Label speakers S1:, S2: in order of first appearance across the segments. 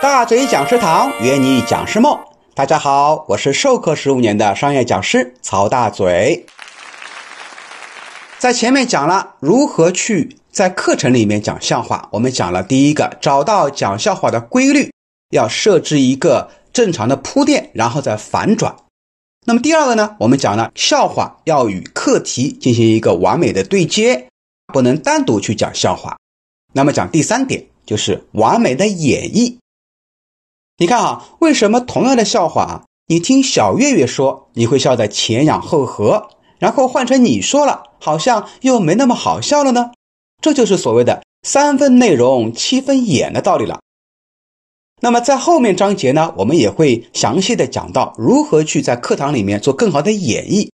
S1: 大嘴讲师堂约你讲师梦，大家好，我是授课十五年的商业讲师曹大嘴。在前面讲了如何去在课程里面讲笑话，我们讲了第一个，找到讲笑话的规律，要设置一个正常的铺垫，然后再反转。那么第二个呢，我们讲了笑话要与课题进行一个完美的对接，不能单独去讲笑话。那么讲第三点就是完美的演绎。你看啊，为什么同样的笑话，你听小月月说你会笑得前仰后合，然后换成你说了，好像又没那么好笑了呢？这就是所谓的三分内容七分演的道理了。那么在后面章节呢，我们也会详细的讲到如何去在课堂里面做更好的演绎。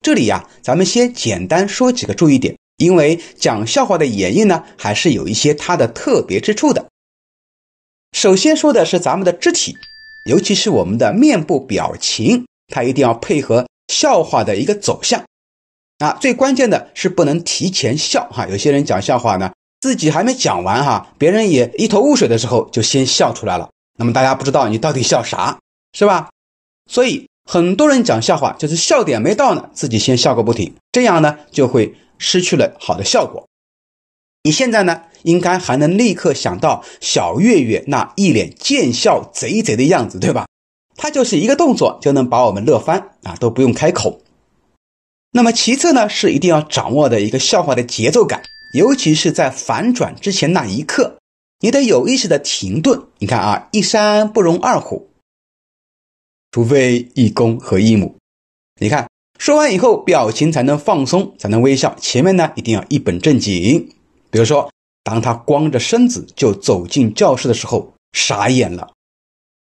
S1: 这里呀，咱们先简单说几个注意点，因为讲笑话的演绎呢，还是有一些它的特别之处的。首先说的是咱们的肢体，尤其是我们的面部表情，它一定要配合笑话的一个走向。啊，最关键的是不能提前笑哈。有些人讲笑话呢，自己还没讲完哈，别人也一头雾水的时候就先笑出来了。那么大家不知道你到底笑啥，是吧？所以很多人讲笑话就是笑点没到呢，自己先笑个不停，这样呢就会失去了好的效果。你现在呢？应该还能立刻想到小月月那一脸贱笑贼贼的样子，对吧？他就是一个动作就能把我们乐翻啊，都不用开口。那么其次呢，是一定要掌握的一个笑话的节奏感，尤其是在反转之前那一刻，你得有意识的停顿。你看啊，一山不容二虎，除非一公和一母。你看说完以后，表情才能放松，才能微笑。前面呢，一定要一本正经。比如说。当他光着身子就走进教室的时候，傻眼了，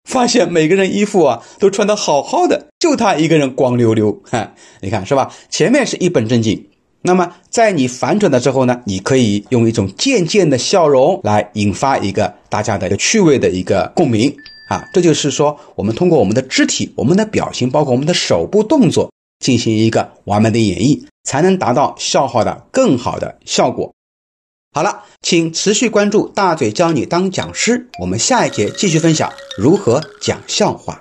S1: 发现每个人衣服啊都穿得好好的，就他一个人光溜溜。哈，你看是吧？前面是一本正经，那么在你反转的时候呢，你可以用一种渐渐的笑容来引发一个大家的一个趣味的一个共鸣啊。这就是说，我们通过我们的肢体、我们的表情，包括我们的手部动作，进行一个完美的演绎，才能达到笑话的更好的效果。好了，请持续关注大嘴教你当讲师，我们下一节继续分享如何讲笑话。